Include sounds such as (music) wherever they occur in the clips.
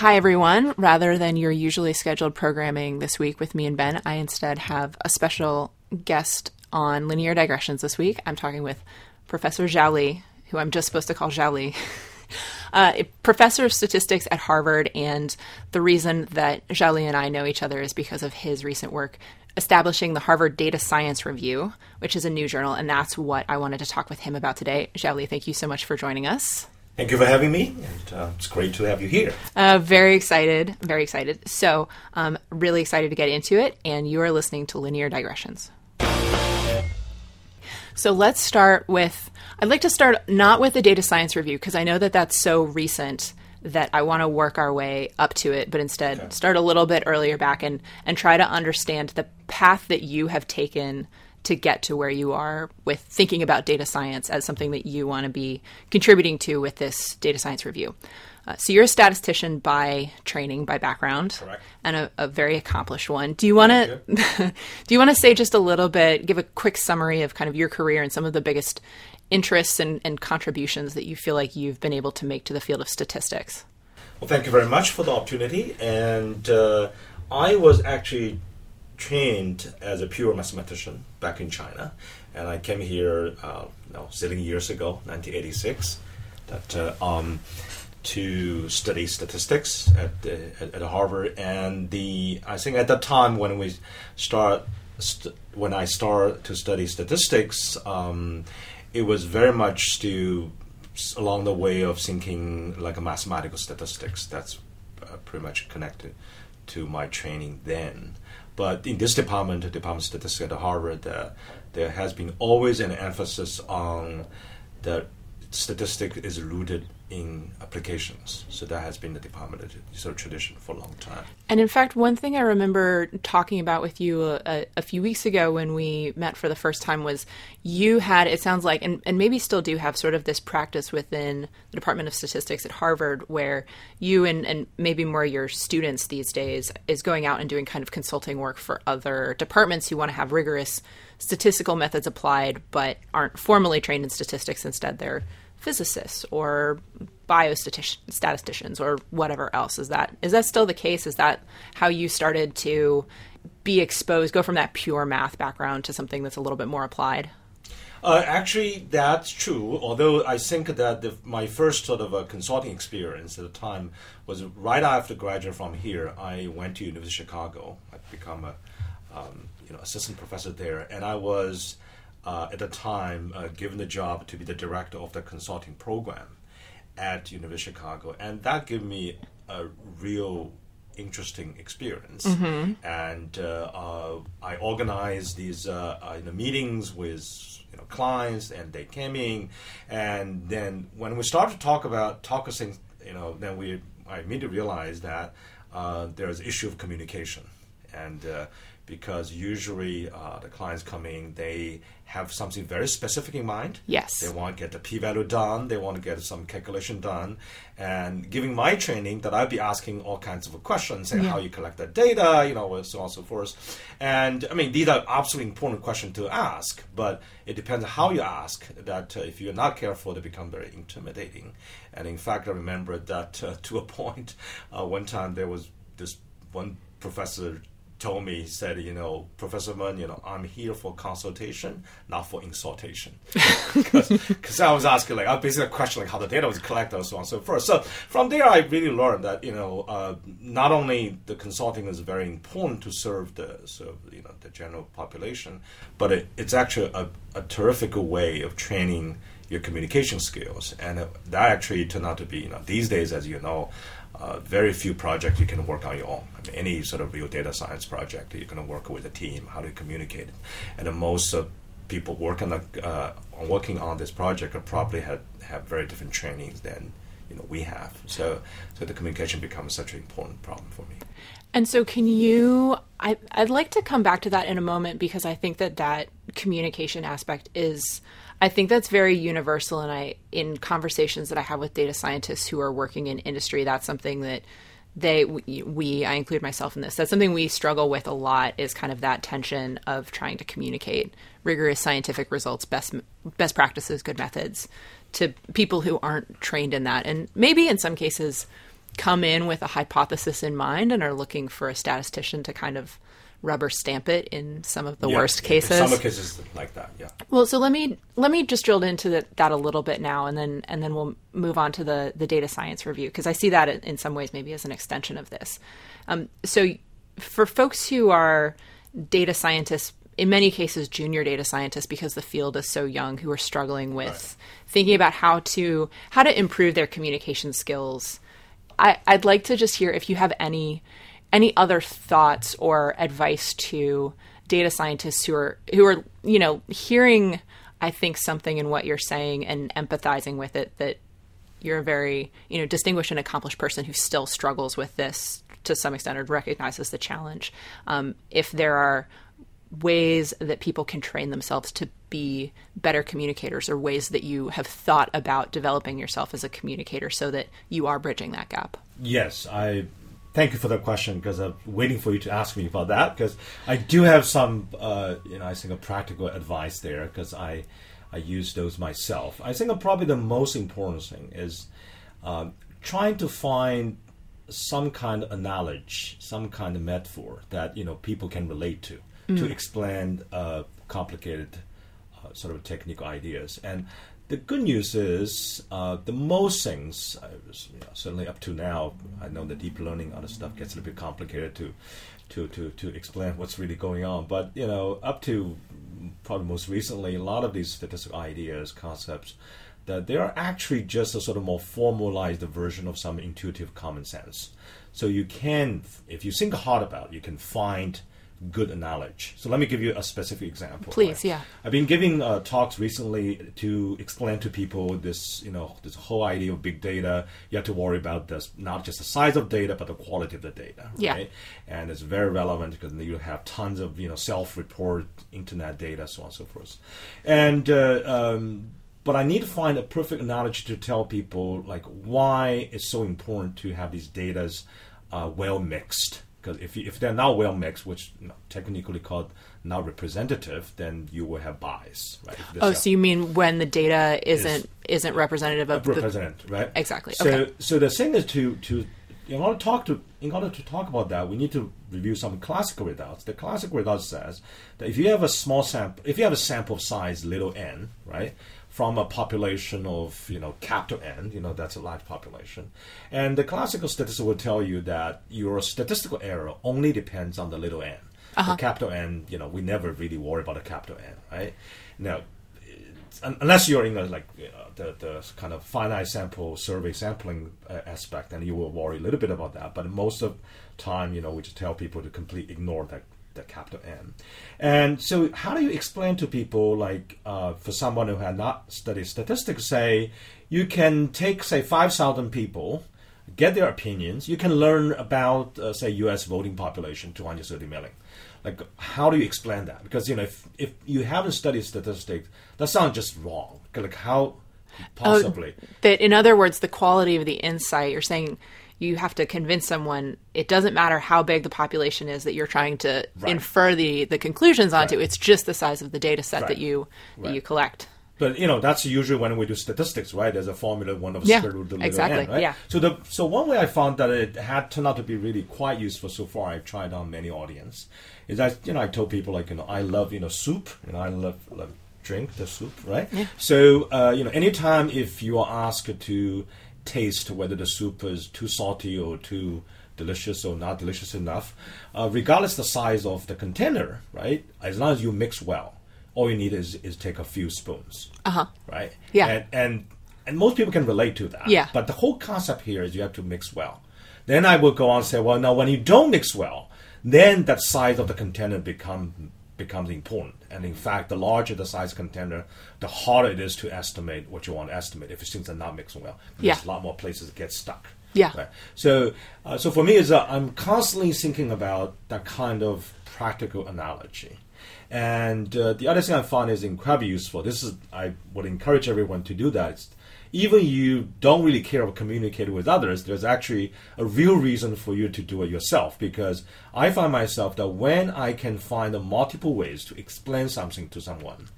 Hi, everyone. Rather than your usually scheduled programming this week with me and Ben, I instead have a special guest on linear digressions this week. I'm talking with Professor Xiao Li, who I'm just supposed to call Xiao Li. (laughs) Uh, professor of statistics at Harvard, and the reason that Xiao Li and I know each other is because of his recent work establishing the Harvard Data Science Review, which is a new journal, and that's what I wanted to talk with him about today. Xiao Li, thank you so much for joining us. Thank you for having me, and uh, it's great to have you here. Uh, very excited, very excited. So, um, really excited to get into it, and you are listening to Linear Digressions. So, let's start with I'd like to start not with the data science review, because I know that that's so recent that I want to work our way up to it, but instead okay. start a little bit earlier back and, and try to understand the path that you have taken to get to where you are with thinking about data science as something that you want to be contributing to with this data science review. Uh, so you're a statistician by training, by background, Correct. and a, a, very accomplished one. Do you want to (laughs) do you want to say just a little bit, give a quick summary of kind of your career and some of the biggest interests and, and contributions that you feel like you've been able to make to the field of statistics? Well, thank you very much for the opportunity. And uh, I was actually trained as a pure mathematician back in China, and I came here, uh, no, seven years ago, 1986, that uh, um, to study statistics at, at, at Harvard. And the I think at that time when we start st- when I started to study statistics, um, it was very much still along the way of thinking like a mathematical statistics. That's uh, pretty much connected to my training then. But in this department, the Department of Statistics at Harvard, uh, there has been always an emphasis on the statistic is rooted in applications. So that has been the department sort of tradition for a long time. And in fact, one thing I remember talking about with you a, a, few weeks ago when we met for the first time was you had, it sounds like, and, and maybe still do have sort of this practice within the Department of Statistics at Harvard where you and, and maybe more your students these days is going out and doing kind of consulting work for other departments who want to have rigorous statistical methods applied but aren't formally trained in statistics. Instead, they're physicists or biostatisticians or whatever else. Is that is that still the case? Is that how you started to be exposed, go from that pure math background to something that's a little bit more applied? Uh, actually, that's true. Although I think that the, my first sort of a consulting experience at the time was right after graduating from here. I went to University of Chicago. I become a um, you know assistant professor there, and I was uh, at the time uh, given the job to be the director of the consulting program at University of Chicago, and that gave me a real interesting experience. Mm-hmm. And uh, uh I organized these uh, uh, you know, meetings with you know, clients, and they came in, and then when we started to talk about talking, you know, then we I immediately realized that there's issue of communication, and because usually uh, the clients come in, they have something very specific in mind. Yes. They want to get the p value done, they want to get some calculation done. And giving my training, that I'd be asking all kinds of questions, and yeah. how you collect that data, you know, so on and so forth. And I mean, these are absolutely important questions to ask, but it depends on how you ask. That uh, if you're not careful, they become very intimidating. And in fact, I remember that uh, (laughs) to a point, uh, one time there was this one professor told me, said, you know, Professor Meng, you know, I'm here for consultation, not for insultation. (laughs) Because I was asking, like, I basically a question like how the data was collected and so on and so forth. So from there, I really learned that, you know, uh, not only the consulting is very important to serve the, of, you know, the general population, but it, it's actually a, a terrific way of training your communication skills. And uh, that actually turned out to be, you know, these days, as you know, uh, very few projects you can work on your own. I mean, any sort of real data science project, you're going to work with a team. How do you communicate? And most uh, people working on, uh, working on this project probably have, have very different trainings than you know we have. So, so the communication becomes such an important problem for me. And so, can you? I, I'd like to come back to that in a moment because I think that that communication aspect is I think that's very universal, and I in conversations that I have with data scientists who are working in industry, that's something that they we, I include myself in this. That's something we struggle with a lot. Is kind of that tension of trying to communicate rigorous scientific results, best best practices, good methods to people who aren't trained in that, and maybe in some cases come in with a hypothesis in mind and are looking for a statistician to kind of rubber stamp it in some of the Yeah, worst cases. Some cases like that, yeah. Well, so let me let me just drill into the, that a little bit now, and then and then we'll move on to the the data science review because I see that in some ways maybe as an extension of this. Um, so for folks who are data scientists, in many cases junior data scientists, because the field is so young, who are struggling with thinking about how to how to improve their communication skills, I, I'd like to just hear if you have any any other thoughts or advice to data scientists who are who are you know hearing I think something in what you're saying and empathizing with it that you're a very you know distinguished and accomplished person who still struggles with this to some extent or recognizes the challenge. Um, if there are ways that people can train themselves to be better communicators or ways that you have thought about developing yourself as a communicator so that you are bridging that gap. Yes, I thank you for that question because I'm waiting for you to ask me about that because I do have some, uh, you know, I think a practical advice there because I I use those myself. I think probably the most important thing is um, trying to find some kind of analogy, some kind of metaphor that you know people can relate to to explain uh, complicated uh, sort of technical ideas. And the good news is uh, the most things, was, you know, certainly up to now, I know the deep learning other stuff gets a little bit complicated to, to, to, to explain what's really going on. But you know, up to probably most recently, a lot of these statistical ideas, concepts, that they are actually just a sort of more formalized version of some intuitive common sense. So you can, if you think hard about it, you can find good knowledge. So let me give you a specific example. Please, yeah. I've been giving uh, talks recently to explain to people this, you know, this whole idea of big data. You have to worry about this, not just the size of data, but the quality of the data. Yeah. Right? And it's very relevant because you have tons of, you know, self-report internet data, so on and so forth. And uh, um, but I need to find a perfect analogy to tell people like why it's so important to have these datas uh, well mixed. Because if, you- if they're not well mixed, which you know, technically called not representative, then you will have bias, right? Oh, so you mean when the data isn't isn't representative of the right? Exactly, So, okay. so the thing is to to in order to talk to in order to talk about that, we need to review some classical results. The classical result says that if you have a small sample, if you have a sample size little n, right, from a population of you know capital N, you know that's a large population, and the classical statistics will tell you that your statistical error only depends on the little n. The capital N, you know, we never really worry about the capital N, right? Now, unless you're in a, like uh, the, the kind of finite sample survey sampling uh, aspect, and you will worry a little bit about that. But most of time, you know, we just tell people to completely ignore that the capital N. And so, how do you explain to people, like uh, for someone who had not studied statistics, say you can take say five thousand people. Get their opinions. You can learn about, uh, say, U.S. voting population, 230 million like how do you explain that because you know if, if you haven't studied statistics that sounds just wrong like how possibly that in other words the quality of the insight you're saying you have to convince someone it doesn't matter how big the population is that you're trying to Right. infer the the conclusions onto Right. it's just the size of the data set Right. that you that you collect but you know that's usually when we do statistics right there's a formula one of Yeah, square root of the little exactly, n, right yeah. so the so one way i found that it had turned out to be really quite useful so far i've tried on many audience is i you know i told people like you know i love you know soup know i love love drink the soup right so uh, you know anytime if you are asked to taste whether the soup is too salty or too delicious or not delicious enough uh, regardless the size of the container right as long as you mix well all you need is, is take a few spoons uh-huh right? Yeah. And, and and most people can relate to that. Yeah. But the whole concept here is you have to mix well. Then I will go on and say, well, now when you don't mix well, then that size of the container become becomes important. And in fact, the larger the size container, the harder it is to estimate what you want to estimate if things are not mixing well. Yeah. There's a lot more places that get stuck. Yeah. Right. So, uh, so for me, is uh, I'm constantly thinking about that kind of practical analogy. And uh, the other thing I find is incredibly useful. This is I would encourage everyone to do that. Is, even you don't really care about communicating with others, there's actually a real reason for you to do it yourself. Because I find myself that when I can find multiple ways to explain something to someone,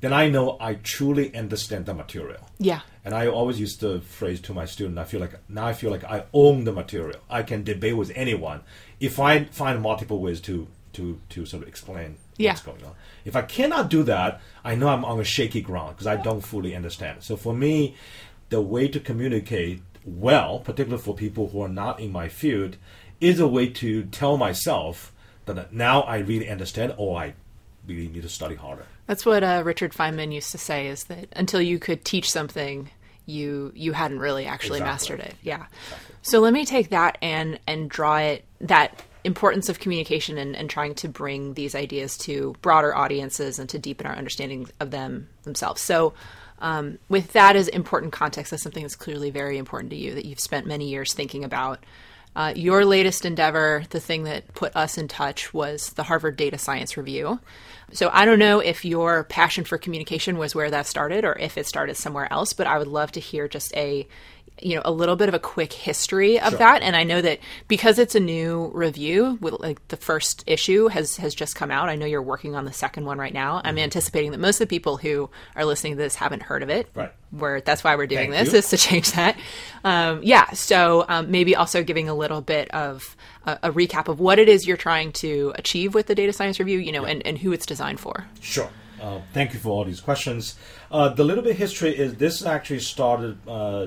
then I know I truly understand the material. Yeah. And I always use the phrase to my student, I feel like now I feel like I own the material. I can debate with anyone if I find multiple ways to to to sort of explain Yeah. what's going on. If I cannot do that, I know I'm on a shaky ground because I don't fully understand. So for me, the way to communicate well, particularly for people who are not in my field, is a way to tell myself that now I really understand or I really need to study harder. That's what uh, Richard Feynman used to say: is that until you could teach something, you you hadn't really actually Exactly. mastered it. Yeah. So let me take that and and draw it that importance of communication and, and trying to bring these ideas to broader audiences and to deepen our understanding of them themselves. So. Um, with that as important context, that's something that's clearly very important to you that you've spent many years thinking about. Uh, your latest endeavor, the thing that put us in touch, was the Harvard Data Science Review. So I don't know if your passion for communication was where that started or if it started somewhere else, but I would love to hear just a you know a little bit of a quick history of that. And i know that because it's a new review like the first issue has has just come out. I know you're working on the second one right now. I'm anticipating that most of the people who are listening to this haven't heard of it. Right. where that's why we're doing Thank this you. is to change that. Um, yeah so um, maybe also giving a little bit of a, a recap of what it is you're trying to achieve with the data science review you know and, and who it's designed for. Sure. Uh, thank you for all these questions. Uh, the little bit history is this actually started uh,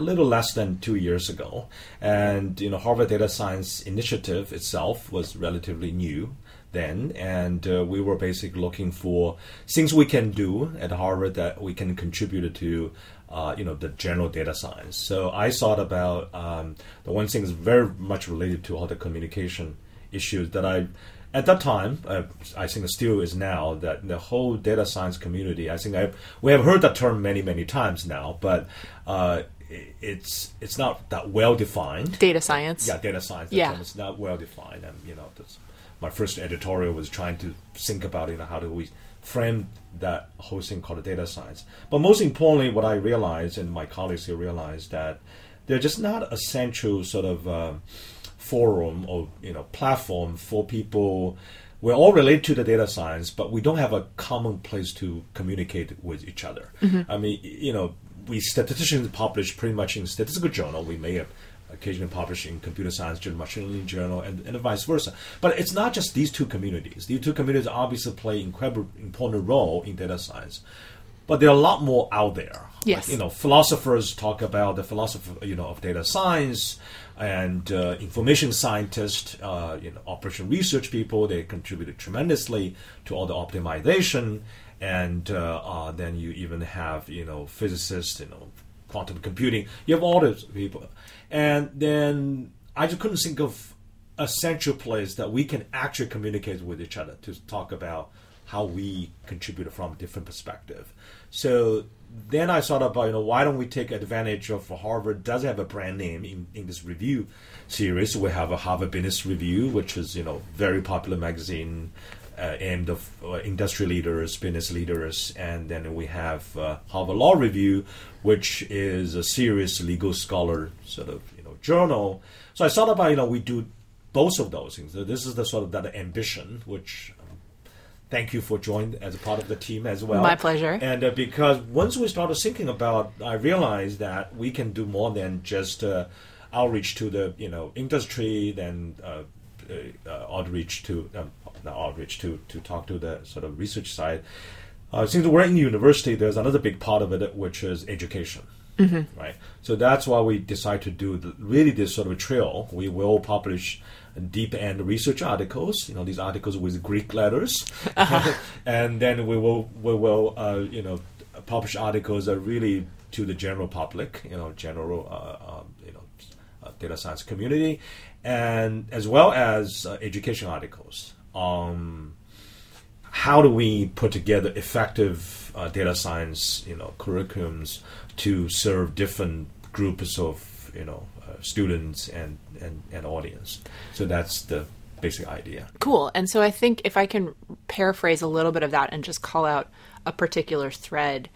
a little less than two years ago, and you know Harvard Data Science Initiative itself was relatively new then, and uh, we were basically looking for things we can do at Harvard that we can contribute to. Uh, you know the general data science. So I thought about um, the one thing is very much related to all the communication issues that I at that time, uh, I think still is now that the whole data science community. I think I we have heard that term many many times now, but uh, it's it's not that well defined. data science Yeah, data science. Yeah. Term is not well defined, and you know, my first editorial was trying to think about you know how do we frame that whole thing called data science. But most importantly, what I realized, and my colleagues here realized that they're just not a central sort of uh, forum or you know platform for people. We're all related to the data science, but we don't have a common place to communicate with each other. I mean, you know, we statisticians publish pretty much in statistical journal. We may have occasionally publish in computer science journal, machine learning journal, and, and vice versa. But it's not just these two communities. These two communities obviously play incredible important role in data science. But there are a lot more out there. Yes. Like, you know, philosophers talk about the philosophy, you know, of data science, and uh, information scientists, uh, you know, operation research people. They contributed tremendously to all the optimization, and uh, uh, then you even have you know physicists, you know, quantum computing. You have all those people, and then I just couldn't think of a central place that we can actually communicate with each other to talk about how we contribute from a different perspective. So then I thought about, you know, why don't we take advantage of Harvard does have a brand name in, in this review series. We have a Harvard Business Review, which is, you know, very popular magazine uh, aimed of uh, industry leaders, business leaders, and then we have uh, Harvard Law Review, which is a serious legal scholar sort of, you know, journal. So I thought about, you know, we do both of those things. So this is the sort of that ambition, which um, thank you for joining as a part of the team as well. My pleasure. And uh, because once we started thinking about, I realized that we can do more than just uh, outreach to the you know industry, then uh, uh, outreach to um, not outreach to to talk to the sort of research side. Uh, since we're in university, there's another big part of it, which is education. Right. So that's why we decided to do the, really this sort of trail. We will publish deep end research articles. You know, these articles with Greek letters, (laughs) and then we will we will uh, you know publish articles that really to the general public. You know, general uh, um, you know uh, data science community, and as well as uh, education articles. Um, how do we put together effective uh, data science, you know, curriculums to serve different groups of, you know, uh, students and, and, and audience? So that's the basic idea. Cool. And so I think if I can paraphrase a little bit of that and just call out a particular thread,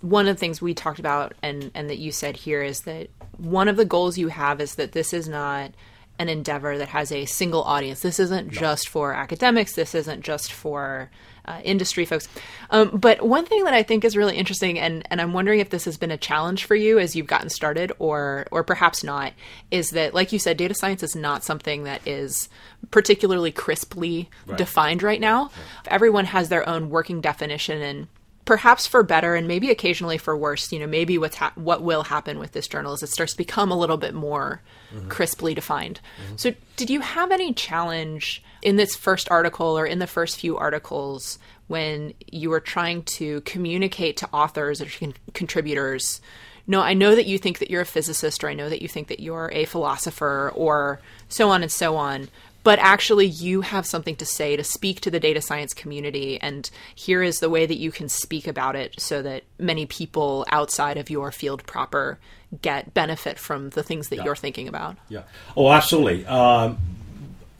one of the things we talked about and and that you said here is that one of the goals you have is that this is not an endeavor that has a single audience. This isn't no. just for academics. This isn't just for uh, industry folks. Um, but one thing that I think is really interesting, and, and I'm wondering if this has been a challenge for you as you've gotten started, or or perhaps not, is that like you said, data science is not something that is particularly crisply right. defined right now. Right. Everyone has their own working definition and perhaps for better and maybe occasionally for worse you know maybe what's ha- what will happen with this journal is it starts to become a little bit more mm-hmm. crisply defined mm-hmm. so did you have any challenge in this first article or in the first few articles when you were trying to communicate to authors or con- contributors no i know that you think that you're a physicist or i know that you think that you're a philosopher or so on and so on but actually you have something to say to speak to the data science community and here is the way that you can speak about it so that many people outside of your field proper get benefit from the things that yeah. you're thinking about. Yeah. Oh absolutely. Um,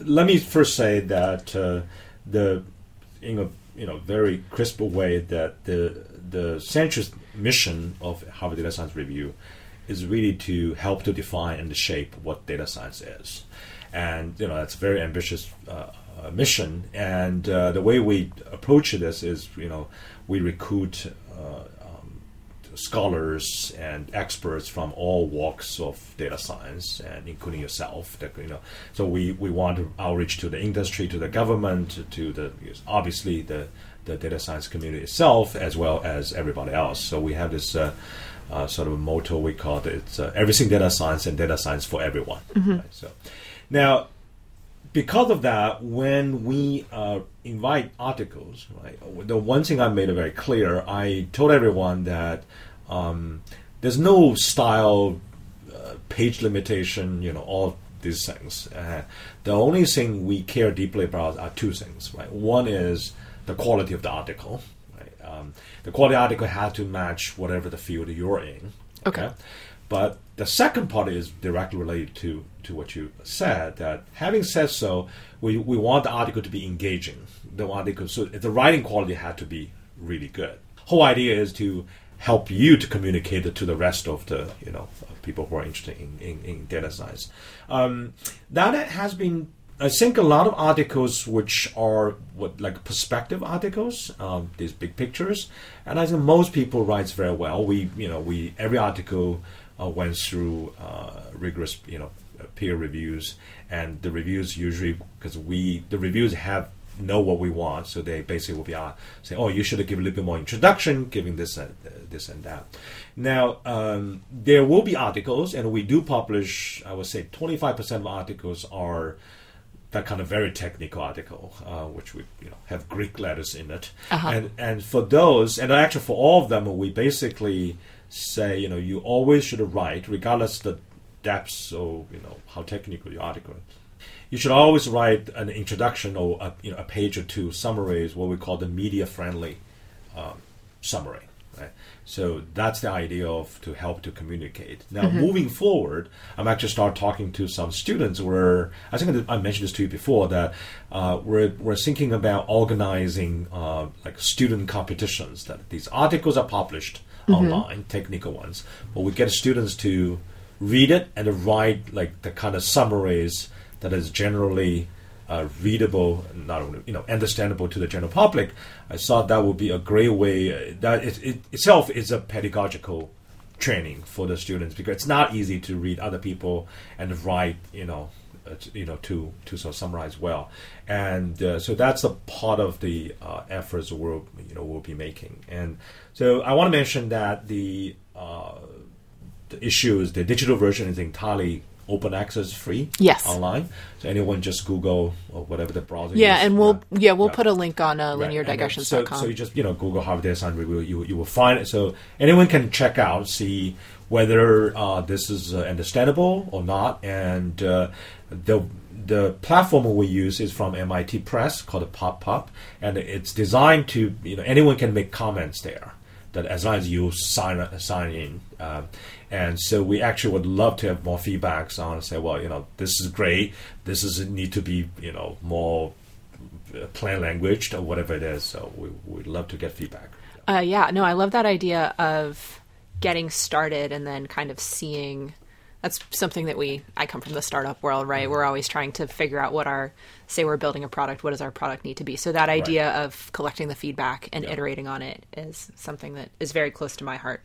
let me first say that uh, the in a you know very crisp way that the the central mission of Harvard Data Science Review is really to help to define and shape what data science is and you know that's a very ambitious uh, uh, mission. And uh, the way we approach this is, you know, we recruit uh, um, scholars and experts from all walks of data science, and including yourself. That, you know, so we, we want to outreach to the industry, to the government, to the obviously the the data science community itself, as well as everybody else. So we have this. Uh, uh, sort of a motto we call it it's uh, everything data science and data science for everyone mm-hmm. right? so now, because of that, when we uh, invite articles, right, the one thing I made it very clear, I told everyone that um, there's no style, uh, page limitation, you know, all these things. Uh, the only thing we care deeply about are two things, right? One is the quality of the article. Right? Um, the quality the article has to match whatever the field you're in. Okay. okay? But the second part is directly related to, to what you said. That having said so, we, we want the article to be engaging. The article, so the writing quality had to be really good. Whole idea is to help you to communicate it to the rest of the you know people who are interested in, in, in data science. Um, that has been I think a lot of articles which are what like perspective articles, um, these big pictures, and I think most people writes very well. We you know we every article uh, went through uh, rigorous, you know, peer reviews, and the reviews usually because we the reviews have know what we want, so they basically will be uh, say, "Oh, you should have given a little bit more introduction, giving this and uh, this and that." Now, um, there will be articles, and we do publish. I would say twenty five percent of articles are that kind of very technical article, uh, which we you know have Greek letters in it, uh-huh. and and for those, and actually for all of them, we basically say, you know, you always should write, regardless the depths or you know how technical your article is. You should always write an introduction or a, you know, a page or two summaries, what we call the media-friendly um, summary. Right? So that's the idea of to help to communicate. Now, mm-hmm. moving forward, I'm actually start talking to some students where I think I mentioned this to you before that uh, we're we're thinking about organizing uh, like student competitions. That these articles are published mm-hmm. online, technical ones. But we get students to read it and write like the kind of summaries that is generally uh, readable, not only you know understandable to the general public. I thought that would be a great way. Uh, that it, it itself is a pedagogical training for the students because it's not easy to read other people and write you know uh, you know to to sort of summarize well and uh, so that's a part of the uh, efforts we'll you know we'll be making and so I want to mention that the, the issue is the digital version is entirely open access free yes. online. So anyone just google or whatever the browser yeah is, and we'll yeah, yeah we'll yeah. put a link on uh, lineardigressions.com so, so you just you know google harvard data science review you, you will find it. So anyone can check out see whether uh, this is uh, understandable or not. And uh, the the platform we use is from MIT Press called PubPub, and it's designed to you know anyone can make comments there. That as long as you sign sign in, um, and so we actually would love to have more feedbacks on say, well, you know, this is great. This is need to be you know more plain language or whatever it is. So we would love to get feedback. Uh, yeah, no, I love that idea of getting started and then kind of seeing. That's something that we. I come from the startup world, right? We're always trying to figure out what our. Say we're building a product. What does our product need to be? So that idea right. of collecting the feedback and yeah. iterating on it is something that is very close to my heart.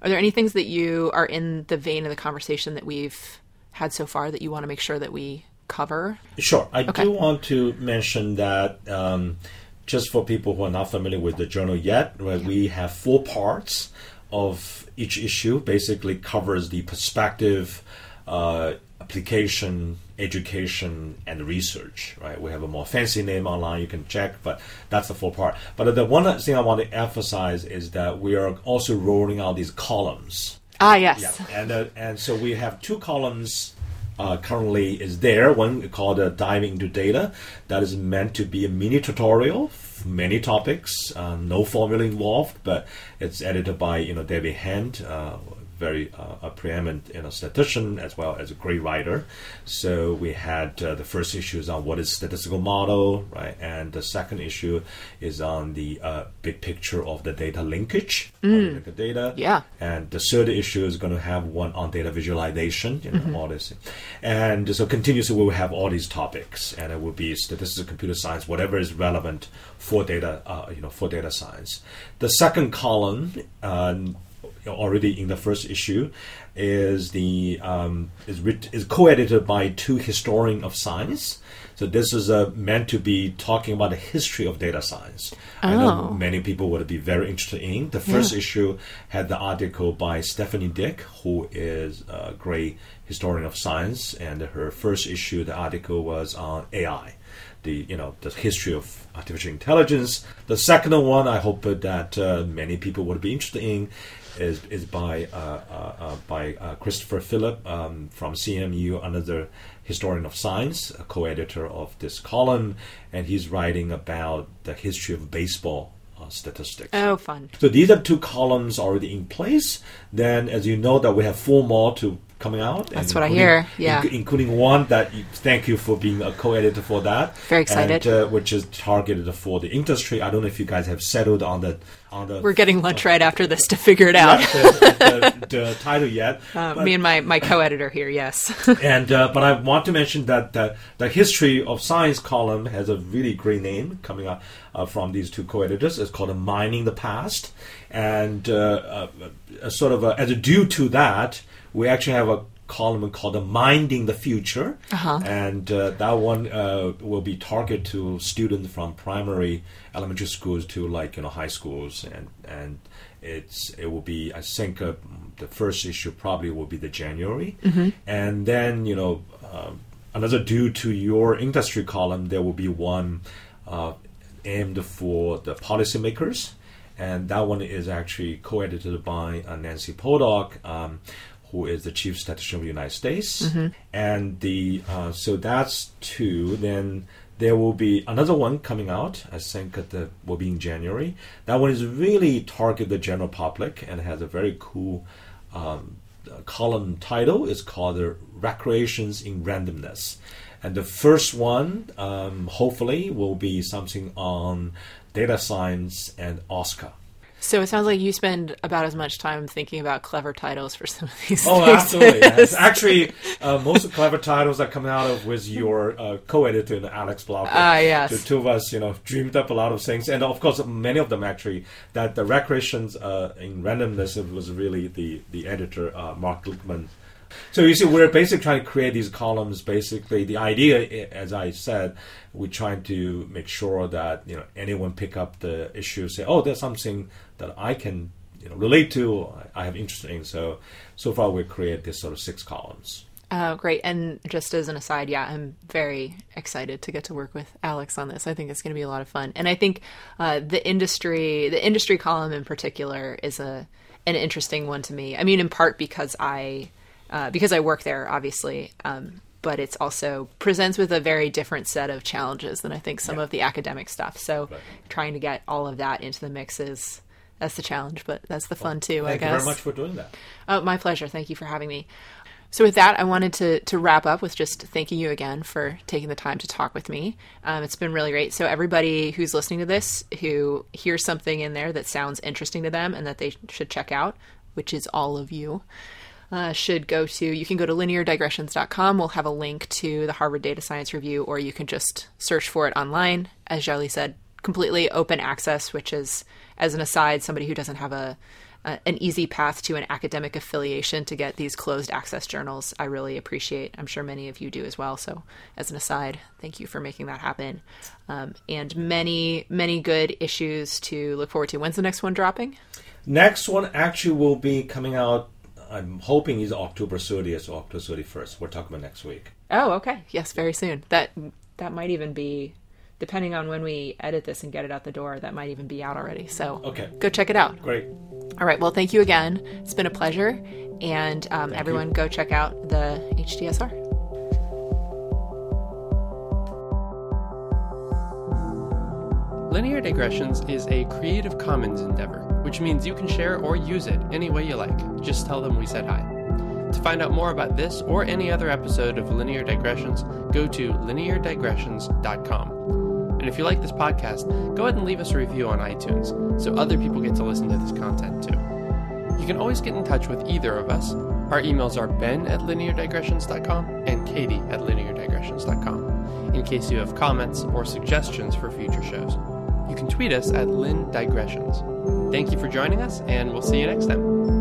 Are there any things that you are in the vein of the conversation that we've had so far that you want to make sure that we cover? Sure. I okay. do want to mention that um, just for people who are not familiar with the journal yet, right, we have four parts of each issue. Basically, covers the perspective, uh, application, education, and research. Right? We have a more fancy name online. You can check, but that's the full part. But the one thing I want to emphasize is that we are also rolling out these columns. Ah, yes. Yeah. And uh, and so we have two columns uh, currently is there. One called uh, Diving into Data that is meant to be a mini tutorial, many topics, uh, no formula involved, but it's edited by you know David Hand, uh, very uh, a preeminent you know, statistician as well as a great writer. So we had uh, the first issue is on what is statistical model, right? And the second issue is on the uh, big picture of the data linkage, mm. the data. Yeah. And the third issue is going to have one on data visualization, you know, mm-hmm. all this. And so continuously we will have all these topics, and it will be statistics, computer science, whatever is relevant for data, uh, you know, for data science. The second column uh, already in the first issue, is the um, is writ- is co-edited by two historians of science. So this is uh, meant to be talking about the history of data science. Oh. I know oh. many people would be very interested in. The first yeah. issue had the article by Stephanie Dick, who is a great historian of science, and her first issue, the article was on AI the you know the history of artificial intelligence. The second one, I hope that uh, many people would be interested in, is is by uh, uh, uh by uh, Christopher Philip um, from CMU, another historian of science, a co-editor of this column, and he's writing about the history of baseball uh, statistics. Oh, fun! So these are two columns already in place. Then, as you know, that we have four more to coming out. That's what I hear. Yeah, inc- including one that you, thank you for being a co-editor for that. Very excited. And, uh, which is targeted for the industry. I don't know if you guys have settled on the on the. We're getting lunch uh, right after this to figure it out. the, the, the, title yet. (laughs) Uh, but, me and my, my co-editor here, yes. (laughs) and uh, but I want to mention that the, the history of science column has a really great name coming up uh, from these two co-editors. It's called "Mining the Past," and uh, sort of as a due to that we actually have a column called Minding the Future. Uh-huh. And uh, that one uh, will be targeted to students from primary elementary schools to like, you know, high schools. And, and it's it will be, I think, uh, the first issue probably will be the January. Mm-hmm. And then, you know, um, another due to your industry column, there will be one uh, aimed for the policymakers and that one is actually co-edited by uh, Nancy Potok, um, who is the chief statistician of the United States. Mm-hmm. And the uh, so that's two. Then there will be another one coming out. I think that will be in January. That one is really target the general public and has a very cool um, column title. It's called Recreations in Randomness. And the first one, um, hopefully, will be something on data science and OSCA. So it sounds like you spend about as much time thinking about clever titles for some of these. Oh, absolutely! (laughs) Yes. Actually, uh, most of the clever titles that come out of was your uh, co-editor, Alex Blocker. Ah, uh, yes. The two of us, you know, dreamed up a lot of things, and of course, many of them actually. That the recreations uh, in randomness was really the the editor uh, Mark Glickman so you see, we're basically trying to create these columns. Basically, the idea, as I said, we're trying to make sure that you know anyone pick up the issue, say, "Oh, there's something that I can you know relate to, I have interest in." So, so far we create this sort of six columns. Uh, great. And just as an aside, yeah, I'm very excited to get to work with Alex on this. I think it's going to be a lot of fun. And I think uh, the industry, the industry column in particular, is a an interesting one to me. I mean, in part because I uh, because I work there, obviously. Um, but it's also presents with a very different set of challenges than I think some yeah. of the academic stuff. So right. trying to get all of that into the mix is that's the challenge, but that's the fun too. Thank I guess. you very much for doing that. Oh, my pleasure. Thank you for having me. So with that, I wanted to to wrap up with just thanking you again for taking the time to talk with me. Um, it's been really great. So everybody who's listening to this, who hears something in there that sounds interesting to them and that they should check out, which is all of you, uh, should go to you can go to lineardigressions.com. We'll have a link to the Harvard Data Science Review, or you can just search for it online. As Xiaoli said, completely open access, which is as an aside, somebody who doesn't have a uh, an easy path to an academic affiliation to get these closed access journals. I really appreciate. I'm sure many of you do as well. So, as an aside, thank you for making that happen. Um, and many, many good issues to look forward to. When's the next one dropping? Next one actually will be coming out. I'm hoping is October 30th or October 31st. We're talking about next week. Oh, okay. Yes, very soon. That that might even be depending on when we edit this and get it out the door, that might even be out already. So okay. go check it out. Great. All right. Well, thank you again. It's been a pleasure. And um, everyone, you. go check out the HDSR. Linear Digressions is a Creative Commons endeavor, which means you can share or use it any way you like. Just tell them we said hi. To find out more about this or any other episode of Linear Digressions, go to lineardigressions.com. And if you like this podcast, go ahead and leave us a review on iTunes so other people get to listen to this content too. You can always get in touch with either of us. Our emails are ben at lineardigressions.com and katie at lineardigressions.com in case you have comments or suggestions for future shows. You can tweet us at lindigressions. Thank you for joining us, and we'll see you next time.